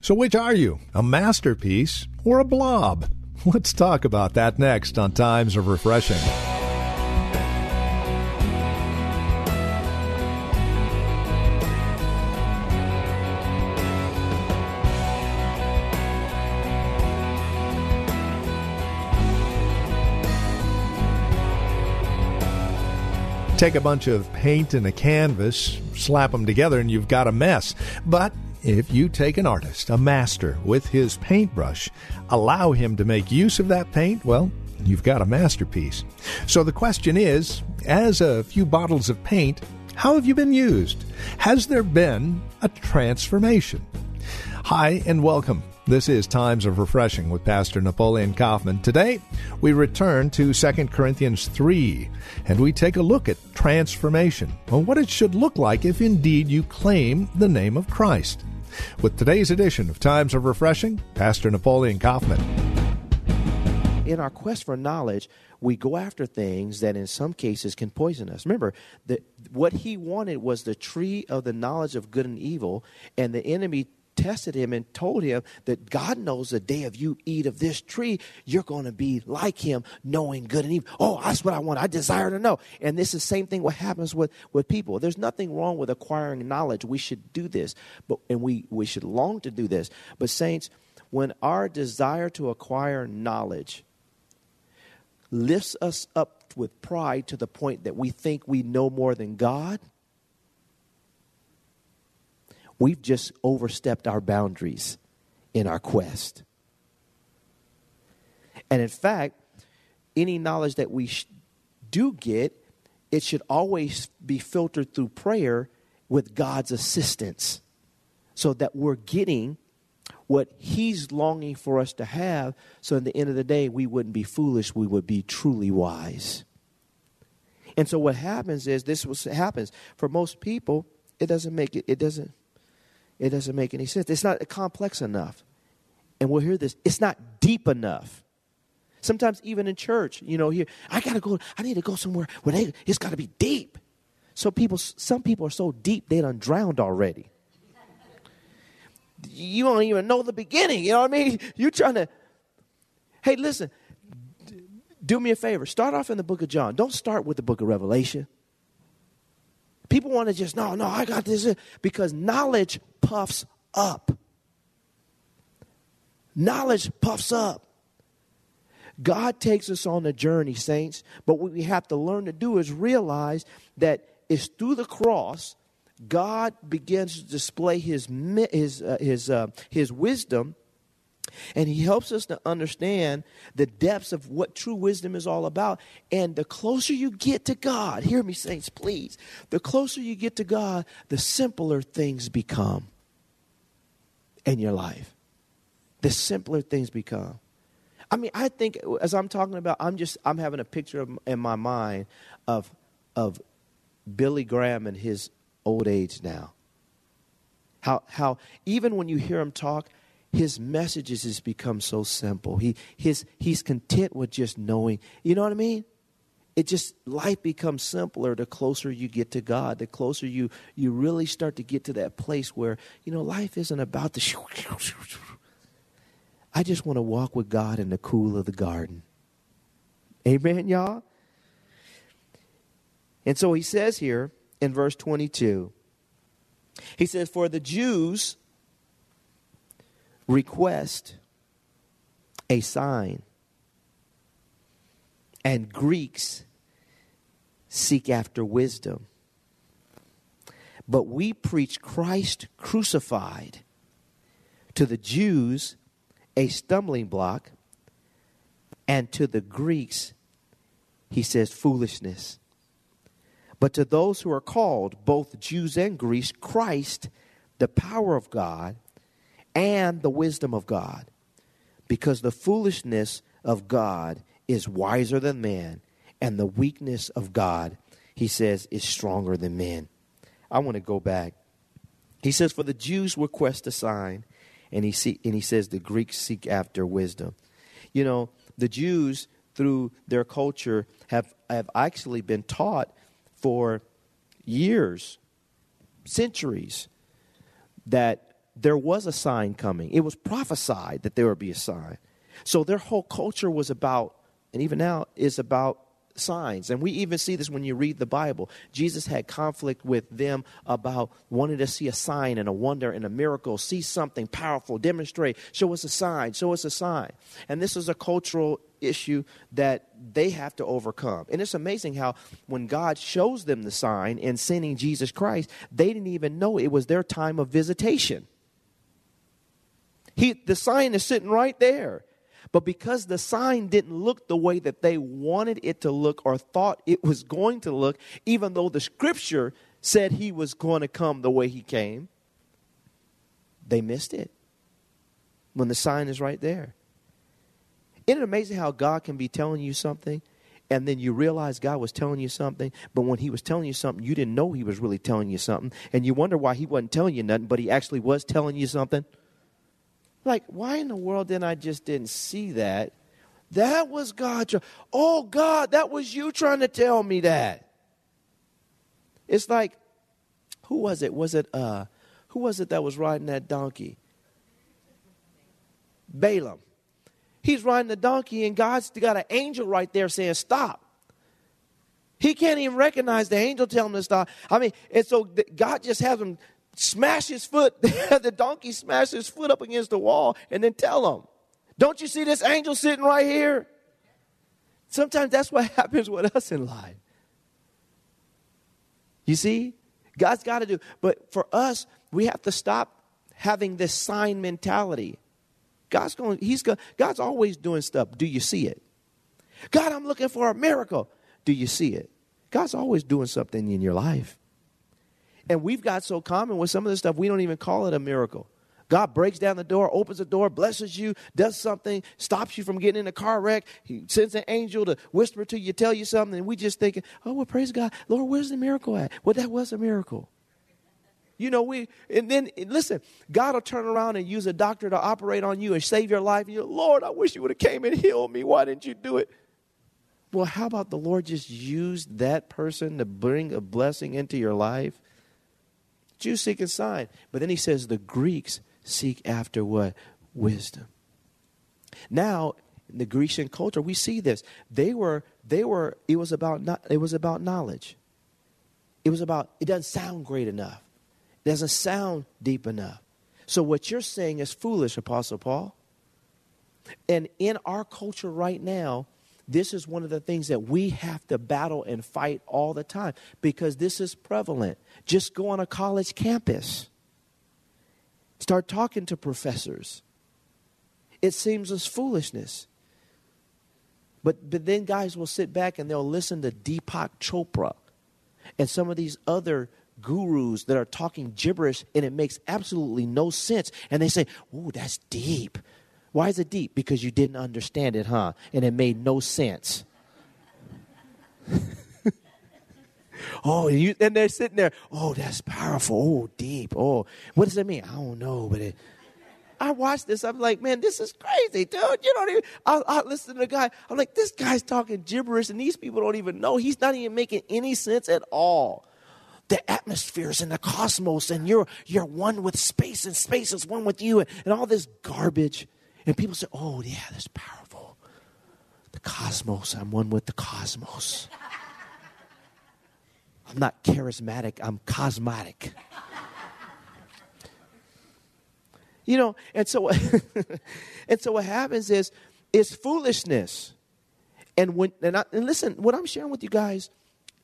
So, which are you, a masterpiece or a blob? Let's talk about that next on Times of Refreshing. Take a bunch of paint and a canvas, slap them together, and you've got a mess. But if you take an artist, a master, with his paintbrush, allow him to make use of that paint, well, you've got a masterpiece. So the question is as a few bottles of paint, how have you been used? Has there been a transformation? Hi, and welcome. This is Times of Refreshing with Pastor Napoleon Kaufman. Today, we return to 2 Corinthians 3 and we take a look at transformation and what it should look like if indeed you claim the name of Christ. With today's edition of Times of Refreshing, Pastor Napoleon Kaufman. In our quest for knowledge, we go after things that in some cases can poison us. Remember, that what he wanted was the tree of the knowledge of good and evil, and the enemy tested him and told him that God knows the day of you eat of this tree, you're going to be like him, knowing good and evil. Oh, that's what I want. I desire to know. And this is the same thing what happens with, with people. There's nothing wrong with acquiring knowledge. We should do this, but and we, we should long to do this. But saints, when our desire to acquire knowledge lifts us up with pride to the point that we think we know more than God, we've just overstepped our boundaries in our quest. And in fact, any knowledge that we sh- do get, it should always be filtered through prayer with God's assistance so that we're getting what He's longing for us to have. So, at the end of the day, we wouldn't be foolish, we would be truly wise. And so, what happens is this happens for most people, it doesn't make it, it doesn't it doesn't make any sense. It's not complex enough. And we'll hear this it's not deep enough. Sometimes, even in church, you know, here, I got to go, I need to go somewhere where they, it's got to be deep. So, people, some people are so deep, they done drowned already. You don't even know the beginning, you know what I mean? You're trying to, hey, listen, do me a favor. Start off in the book of John. Don't start with the book of Revelation. People want to just, no, no, I got this. Because knowledge puffs up. Knowledge puffs up. God takes us on a journey, saints, but what we have to learn to do is realize that it's through the cross God begins to display his his uh, his uh, his wisdom and he helps us to understand the depths of what true wisdom is all about. And the closer you get to God, hear me, saints, please. The closer you get to God, the simpler things become in your life. The simpler things become. I mean, I think as I'm talking about, I'm just I'm having a picture of, in my mind of of Billy Graham in his old age now. How how even when you hear him talk, his messages has become so simple. He his he's content with just knowing. You know what I mean? It just life becomes simpler the closer you get to God, the closer you you really start to get to that place where, you know, life isn't about the I just want to walk with God in the cool of the garden. Amen, y'all? And so he says here in verse 22, he says, For the Jews request a sign, and Greeks seek after wisdom. But we preach Christ crucified to the Jews a stumbling block, and to the Greeks, he says, foolishness. But to those who are called, both Jews and Greeks, Christ, the power of God and the wisdom of God. Because the foolishness of God is wiser than man, and the weakness of God, he says, is stronger than men. I want to go back. He says, For the Jews request a sign, and he, see, and he says, The Greeks seek after wisdom. You know, the Jews, through their culture, have, have actually been taught for years, centuries, that there was a sign coming. It was prophesied that there would be a sign. So their whole culture was about, and even now is about signs. And we even see this when you read the Bible. Jesus had conflict with them about wanting to see a sign and a wonder and a miracle, see something powerful, demonstrate, show us a sign, show us a sign. And this is a cultural issue that they have to overcome. And it's amazing how when God shows them the sign in sending Jesus Christ, they didn't even know it was their time of visitation. He, the sign is sitting right there. But because the sign didn't look the way that they wanted it to look or thought it was going to look, even though the scripture said he was going to come the way he came, they missed it when the sign is right there. Isn't it amazing how God can be telling you something and then you realize God was telling you something, but when He was telling you something, you didn't know He was really telling you something, and you wonder why He wasn't telling you nothing, but He actually was telling you something? Like, why in the world then I just didn't see that? That was God. Oh, God, that was you trying to tell me that. It's like, who was it? Was it, uh, who was it that was riding that donkey? Balaam. He's riding the donkey, and God's got an angel right there saying, Stop. He can't even recognize the angel telling him to stop. I mean, and so God just has him smash his foot, the donkey smash his foot up against the wall, and then tell him, Don't you see this angel sitting right here? Sometimes that's what happens with us in life. You see? God's got to do. But for us, we have to stop having this sign mentality. God's going, he's going, God's always doing stuff. Do you see it? God, I'm looking for a miracle. Do you see it? God's always doing something in your life. And we've got so common with some of this stuff, we don't even call it a miracle. God breaks down the door, opens the door, blesses you, does something, stops you from getting in a car wreck. He sends an angel to whisper to you, tell you something, and we just thinking, oh, well, praise God. Lord, where's the miracle at? Well, that was a miracle. You know, we, and then, listen, God will turn around and use a doctor to operate on you and save your life. And you're, Lord, I wish you would have came and healed me. Why didn't you do it? Well, how about the Lord just used that person to bring a blessing into your life? Jews seek a sign. But then he says the Greeks seek after what? Wisdom. Now, in the Grecian culture, we see this. They were, they were, it was about not, it was about knowledge. It was about, it doesn't sound great enough. It doesn't sound deep enough. So what you're saying is foolish, Apostle Paul. And in our culture right now, this is one of the things that we have to battle and fight all the time because this is prevalent. Just go on a college campus, start talking to professors. It seems as foolishness. But, but then guys will sit back and they'll listen to Deepak Chopra and some of these other gurus that are talking gibberish and it makes absolutely no sense. And they say, Ooh, that's deep. Why is it deep? Because you didn't understand it, huh? And it made no sense. oh, and, you, and they're sitting there. Oh, that's powerful. Oh, deep. Oh, what does that mean? I don't know, but it. I watched this. I'm like, man, this is crazy, dude. You don't even. I, I listen to the guy. I'm like, this guy's talking gibberish, and these people don't even know. He's not even making any sense at all. The atmospheres and the cosmos, and you're you're one with space, and space is one with you, and, and all this garbage. And people say, oh, yeah, that's powerful. The cosmos, I'm one with the cosmos. I'm not charismatic, I'm cosmetic. you know, and so and so what happens is is foolishness. And when and, I, and listen, what I'm sharing with you guys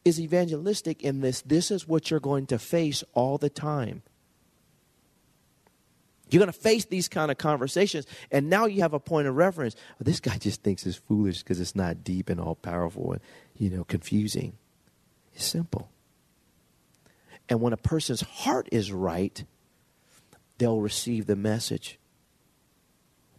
is evangelistic in this. This is what you're going to face all the time. You're going to face these kind of conversations, and now you have a point of reference. Well, this guy just thinks it's foolish because it's not deep and all powerful and you know confusing. It's simple. And when a person's heart is right, they'll receive the message.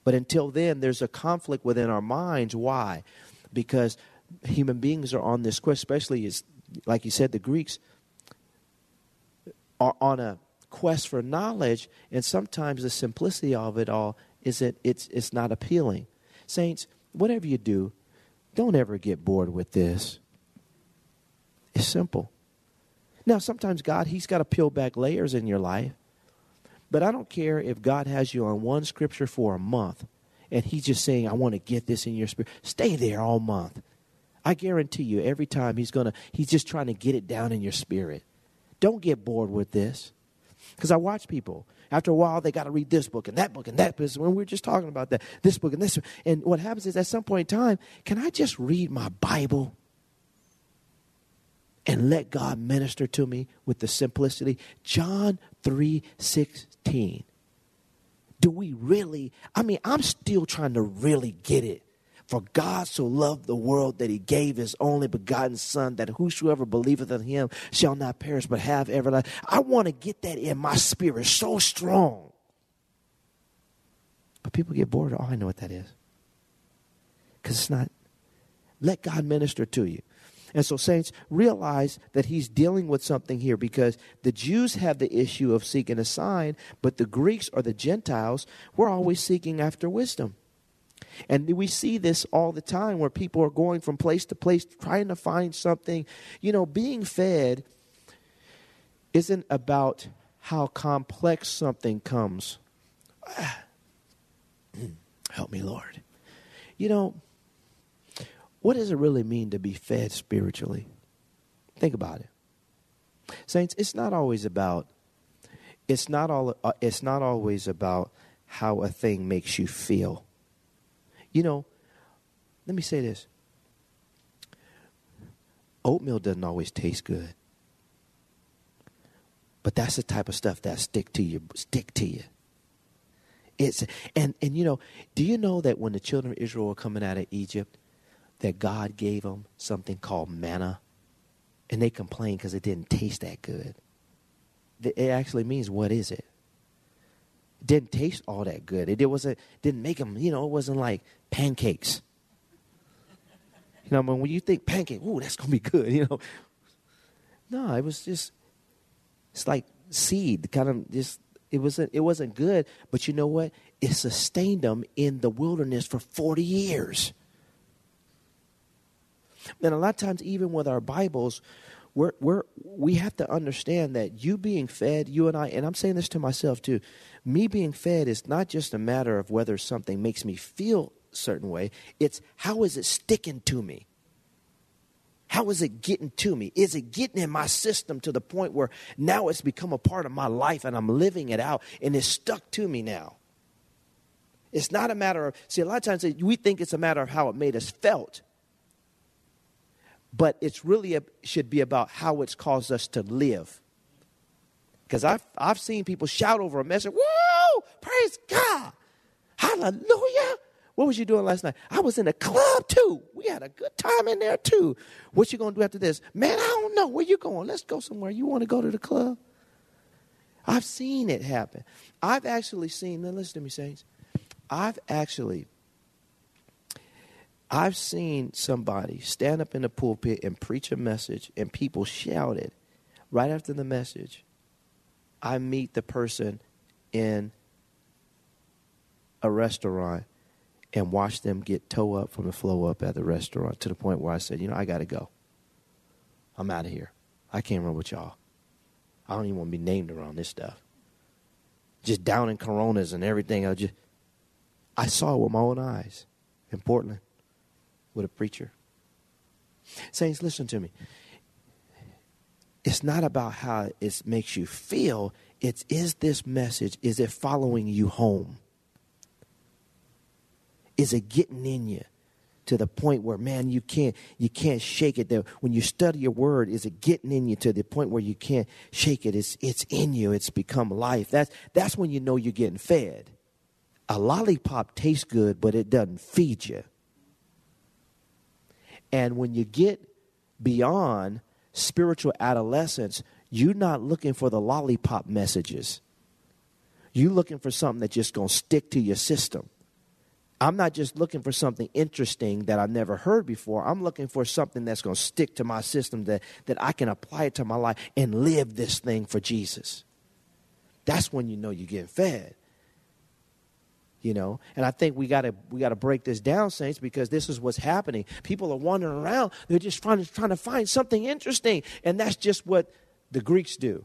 But until then, there's a conflict within our minds. Why? Because human beings are on this quest, especially as, like you said, the Greeks are on a quest for knowledge, and sometimes the simplicity of it all is that it's, it's not appealing. Saints, whatever you do, don't ever get bored with this. It's simple. Now, sometimes God, He's got to peel back layers in your life. But I don't care if God has you on one scripture for a month and He's just saying, I want to get this in your spirit. Stay there all month. I guarantee you, every time He's going to, He's just trying to get it down in your spirit. Don't get bored with this. Because I watch people. After a while, they got to read this book and that book and that book. When we were just talking about that, this book and this. And what happens is at some point in time, can I just read my Bible? and let God minister to me with the simplicity. John 3 16. Do we really? I mean, I'm still trying to really get it. For God so loved the world that he gave his only begotten Son, that whosoever believeth in him shall not perish but have everlasting. Life. I want to get that in my spirit so strong. But people get bored. Oh, I know what that is. Because it's not. Let God minister to you. And so, saints, realize that he's dealing with something here because the Jews have the issue of seeking a sign, but the Greeks or the Gentiles, we're always seeking after wisdom. And we see this all the time where people are going from place to place trying to find something. You know, being fed isn't about how complex something comes. Help me, Lord. You know, what does it really mean to be fed spiritually? Think about it. Saints, it's not always about it's not all uh, it's not always about how a thing makes you feel. You know, let me say this. Oatmeal doesn't always taste good. But that's the type of stuff that stick to you stick to you. It's and and you know, do you know that when the children of Israel were coming out of Egypt, that God gave them something called manna, and they complained because it didn't taste that good. It actually means what is it? Didn't taste all that good. It, it wasn't didn't make them. You know, it wasn't like pancakes. You know, I mean, when you think pancake, ooh, that's gonna be good. You know, no, it was just it's like seed, kind of just. It wasn't. It wasn't good, but you know what? It sustained them in the wilderness for forty years. And a lot of times, even with our Bibles, we're, we're, we have to understand that you being fed, you and I, and I'm saying this to myself too, me being fed is not just a matter of whether something makes me feel a certain way, it's how is it sticking to me? How is it getting to me? Is it getting in my system to the point where now it's become a part of my life and I'm living it out and it's stuck to me now? It's not a matter of, see, a lot of times we think it's a matter of how it made us felt but it's really a, should be about how it's caused us to live. Because I've, I've seen people shout over a message, whoa, praise God, hallelujah. What was you doing last night? I was in a club too. We had a good time in there too. What you gonna do after this? Man, I don't know. Where you going? Let's go somewhere. You want to go to the club? I've seen it happen. I've actually seen. Now listen to me, saints. I've actually I've seen somebody stand up in the pulpit and preach a message, and people shouted right after the message. I meet the person in a restaurant and watch them get toe up from the flow up at the restaurant to the point where I said, you know, I got to go. I'm out of here. I can't run with y'all. I don't even want to be named around this stuff. Just down in coronas and everything. I just, I saw it with my own eyes in Portland with a preacher. Saints, listen to me. It's not about how it makes you feel. It's is this message, is it following you home? Is it getting in you to the point where man you can't you can't shake it there when you study your word is it getting in you to the point where you can't shake it it's it's in you it's become life that's that's when you know you're getting fed a lollipop tastes good but it doesn't feed you and when you get beyond spiritual adolescence, you're not looking for the lollipop messages. You're looking for something that's just going to stick to your system. I'm not just looking for something interesting that I've never heard before. I'm looking for something that's going to stick to my system that, that I can apply it to my life and live this thing for Jesus. That's when you know you're getting fed. You know, and I think we gotta we gotta break this down, saints, because this is what's happening. People are wandering around; they're just trying to trying to find something interesting, and that's just what the Greeks do.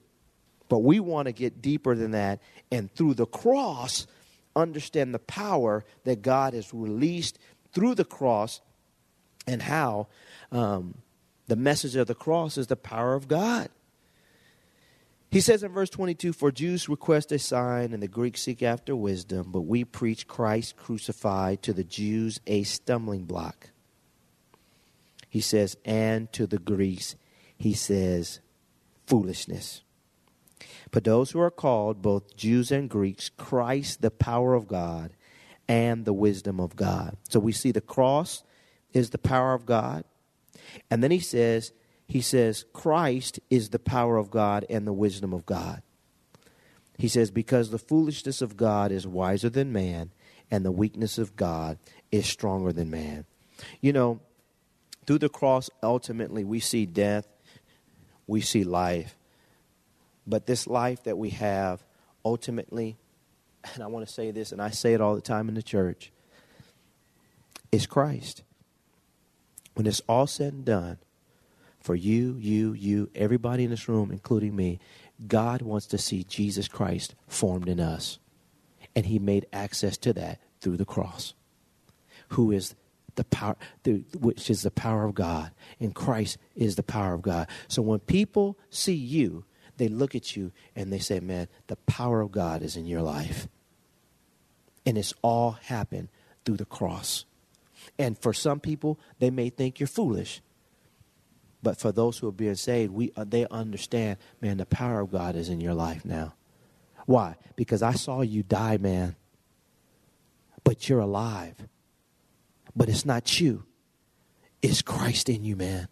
But we want to get deeper than that, and through the cross, understand the power that God has released through the cross and how um, the message of the cross is the power of God. He says in verse 22 For Jews request a sign, and the Greeks seek after wisdom, but we preach Christ crucified to the Jews a stumbling block. He says, and to the Greeks, he says, foolishness. But those who are called, both Jews and Greeks, Christ, the power of God and the wisdom of God. So we see the cross is the power of God. And then he says, he says, Christ is the power of God and the wisdom of God. He says, because the foolishness of God is wiser than man, and the weakness of God is stronger than man. You know, through the cross, ultimately, we see death, we see life. But this life that we have, ultimately, and I want to say this, and I say it all the time in the church, is Christ. When it's all said and done, for you, you, you, everybody in this room, including me, God wants to see Jesus Christ formed in us. And He made access to that through the cross, who is the power, which is the power of God. And Christ is the power of God. So when people see you, they look at you and they say, Man, the power of God is in your life. And it's all happened through the cross. And for some people, they may think you're foolish. But for those who are being saved, we, uh, they understand, man, the power of God is in your life now. Why? Because I saw you die, man. But you're alive. But it's not you, it's Christ in you, man.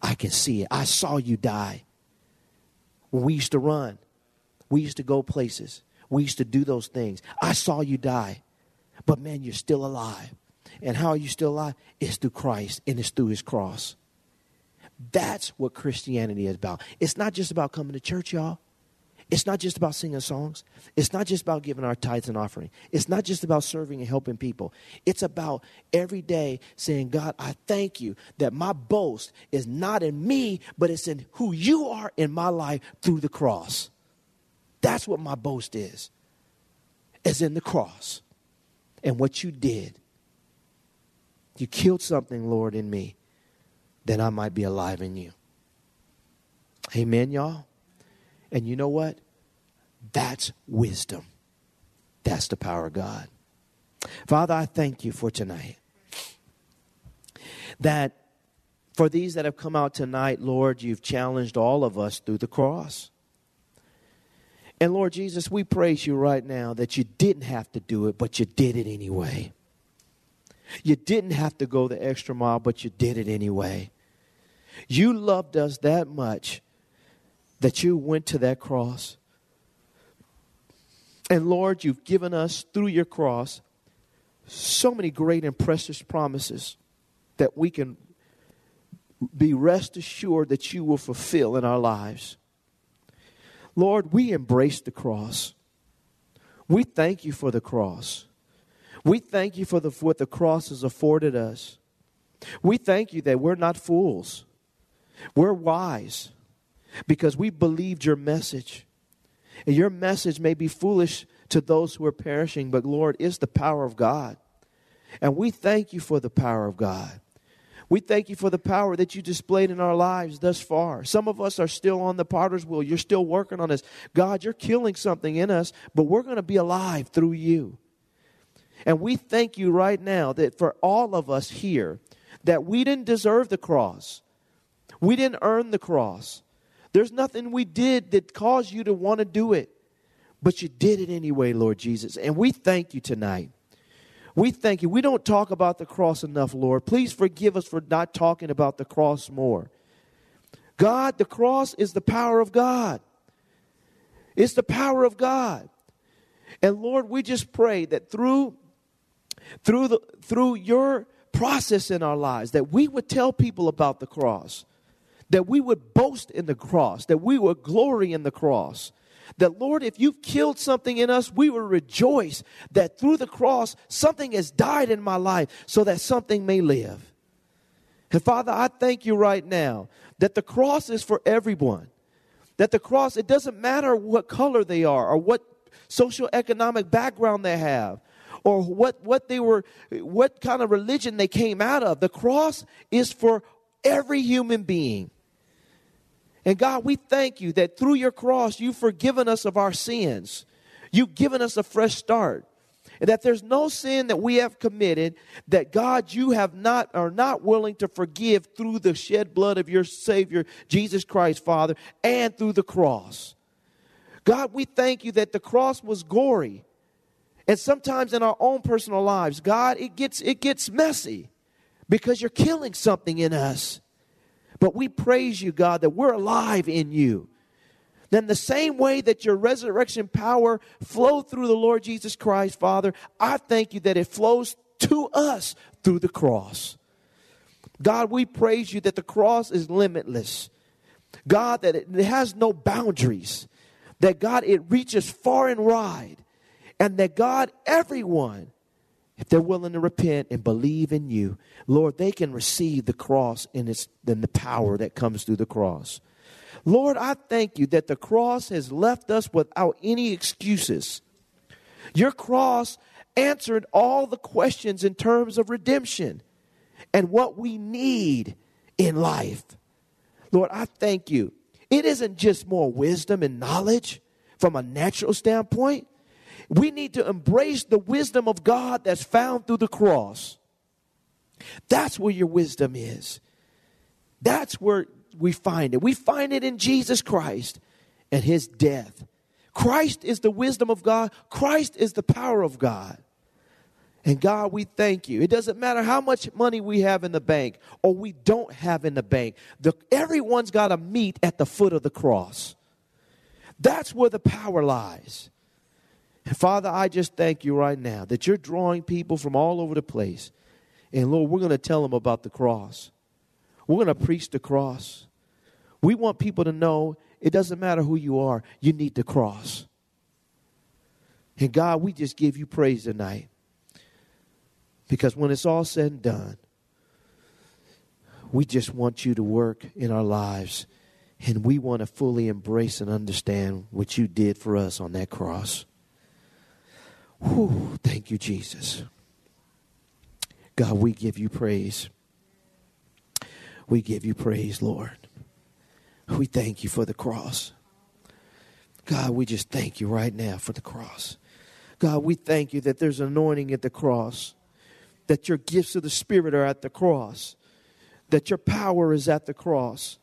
I can see it. I saw you die. When we used to run, we used to go places, we used to do those things. I saw you die. But man, you're still alive. And how are you still alive? It's through Christ and it's through his cross. That's what Christianity is about. It's not just about coming to church, y'all. It's not just about singing songs. It's not just about giving our tithes and offering. It's not just about serving and helping people. It's about every day saying, God, I thank you that my boast is not in me, but it's in who you are in my life through the cross. That's what my boast is, is in the cross and what you did. You killed something, Lord, in me that I might be alive in you. Amen, y'all? And you know what? That's wisdom. That's the power of God. Father, I thank you for tonight. That for these that have come out tonight, Lord, you've challenged all of us through the cross. And Lord Jesus, we praise you right now that you didn't have to do it, but you did it anyway. You didn't have to go the extra mile, but you did it anyway. You loved us that much that you went to that cross. And Lord, you've given us through your cross so many great and precious promises that we can be rest assured that you will fulfill in our lives. Lord, we embrace the cross. We thank you for the cross. We thank you for the, what the cross has afforded us. We thank you that we're not fools. We're wise because we believed your message. And your message may be foolish to those who are perishing, but Lord, it's the power of God. And we thank you for the power of God. We thank you for the power that you displayed in our lives thus far. Some of us are still on the potter's wheel. You're still working on us. God, you're killing something in us, but we're going to be alive through you. And we thank you right now that for all of us here, that we didn't deserve the cross. We didn't earn the cross. There's nothing we did that caused you to want to do it, but you did it anyway, Lord Jesus. And we thank you tonight. We thank you. We don't talk about the cross enough, Lord. Please forgive us for not talking about the cross more. God, the cross is the power of God. It's the power of God. And Lord, we just pray that through through, the, through your process in our lives, that we would tell people about the cross, that we would boast in the cross, that we would glory in the cross. That, Lord, if you've killed something in us, we will rejoice that through the cross, something has died in my life so that something may live. And Father, I thank you right now that the cross is for everyone. That the cross, it doesn't matter what color they are or what social economic background they have or what, what they were, what kind of religion they came out of. The cross is for every human being. And God, we thank you that through your cross, you've forgiven us of our sins. You've given us a fresh start and that there's no sin that we have committed that God you have not are not willing to forgive through the shed blood of your Savior Jesus Christ, Father, and through the cross. God, we thank you that the cross was gory. And sometimes in our own personal lives, God, it gets it gets messy because you're killing something in us. But we praise you, God, that we're alive in you then the same way that your resurrection power flowed through the Lord Jesus Christ, Father, I thank you that it flows to us through the cross. God, we praise you that the cross is limitless. God, that it has no boundaries. That God, it reaches far and wide. And that God, everyone, if they're willing to repent and believe in you, Lord, they can receive the cross and, its, and the power that comes through the cross. Lord, I thank you that the cross has left us without any excuses. Your cross answered all the questions in terms of redemption and what we need in life. Lord, I thank you. It isn't just more wisdom and knowledge from a natural standpoint. We need to embrace the wisdom of God that's found through the cross. That's where your wisdom is. That's where we find it. We find it in Jesus Christ and his death. Christ is the wisdom of God, Christ is the power of God. And God, we thank you. It doesn't matter how much money we have in the bank or we don't have in the bank. The, everyone's got to meet at the foot of the cross. That's where the power lies. Father, I just thank you right now that you're drawing people from all over the place. And Lord, we're going to tell them about the cross. We're going to preach the cross. We want people to know it doesn't matter who you are, you need the cross. And God, we just give you praise tonight. Because when it's all said and done, we just want you to work in our lives. And we want to fully embrace and understand what you did for us on that cross. Whew, thank you, Jesus. God, we give you praise. We give you praise, Lord. We thank you for the cross. God, we just thank you right now for the cross. God, we thank you that there's anointing at the cross, that your gifts of the Spirit are at the cross, that your power is at the cross,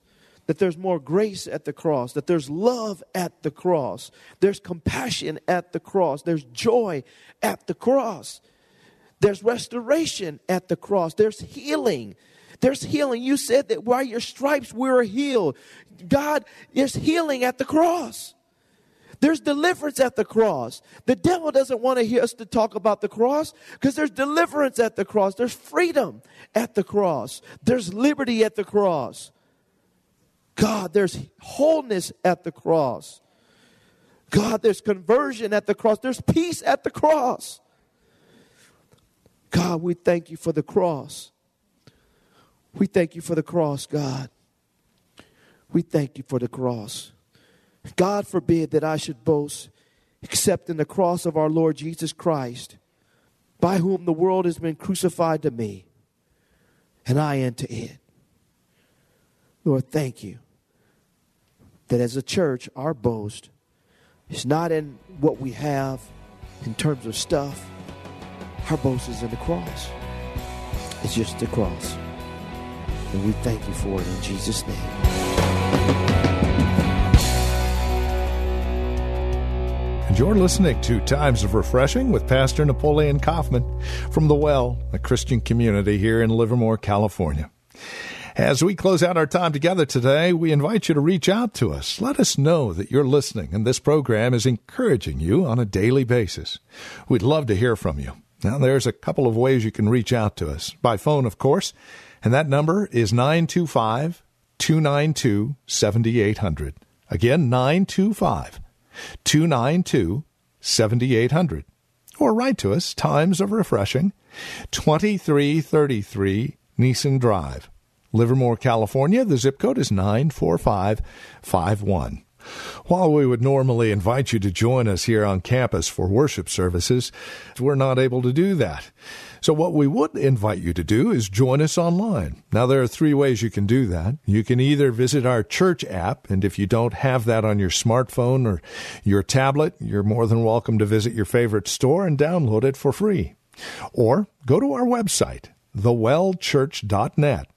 that there's more grace at the cross, that there's love at the cross, there's compassion at the cross, there's joy at the cross, there's restoration at the cross, there's healing there's healing. You said that by your stripes we are healed. God, there's healing at the cross. There's deliverance at the cross. The devil doesn't want to hear us to talk about the cross because there's deliverance at the cross. There's freedom at the cross. There's liberty at the cross. God, there's wholeness at the cross. God, there's conversion at the cross. There's peace at the cross. God, we thank you for the cross. We thank you for the cross, God. We thank you for the cross. God forbid that I should boast except in the cross of our Lord Jesus Christ, by whom the world has been crucified to me, and I unto it. Lord, thank you that as a church, our boast is not in what we have in terms of stuff, our boast is in the cross. It's just the cross. And we thank you for it in Jesus' name. And you're listening to Times of Refreshing with Pastor Napoleon Kaufman from The Well, a Christian community here in Livermore, California. As we close out our time together today, we invite you to reach out to us. Let us know that you're listening and this program is encouraging you on a daily basis. We'd love to hear from you. Now, there's a couple of ways you can reach out to us. By phone, of course, and that number is 925 292 7800. Again, 925 292 7800. Or write to us, Times of Refreshing, 2333 Nissen Drive, Livermore, California. The zip code is 94551. While we would normally invite you to join us here on campus for worship services, we're not able to do that. So, what we would invite you to do is join us online. Now, there are three ways you can do that. You can either visit our church app, and if you don't have that on your smartphone or your tablet, you're more than welcome to visit your favorite store and download it for free. Or go to our website, thewellchurch.net,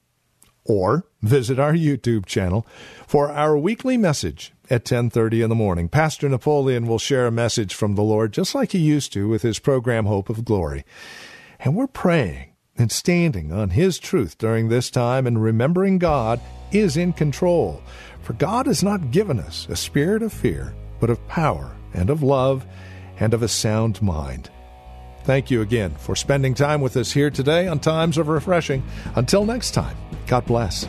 or visit our YouTube channel for our weekly message at 10:30 in the morning. Pastor Napoleon will share a message from the Lord just like he used to with his program Hope of Glory. And we're praying and standing on His truth during this time and remembering God is in control. For God has not given us a spirit of fear, but of power and of love and of a sound mind. Thank you again for spending time with us here today on Times of Refreshing. Until next time, God bless.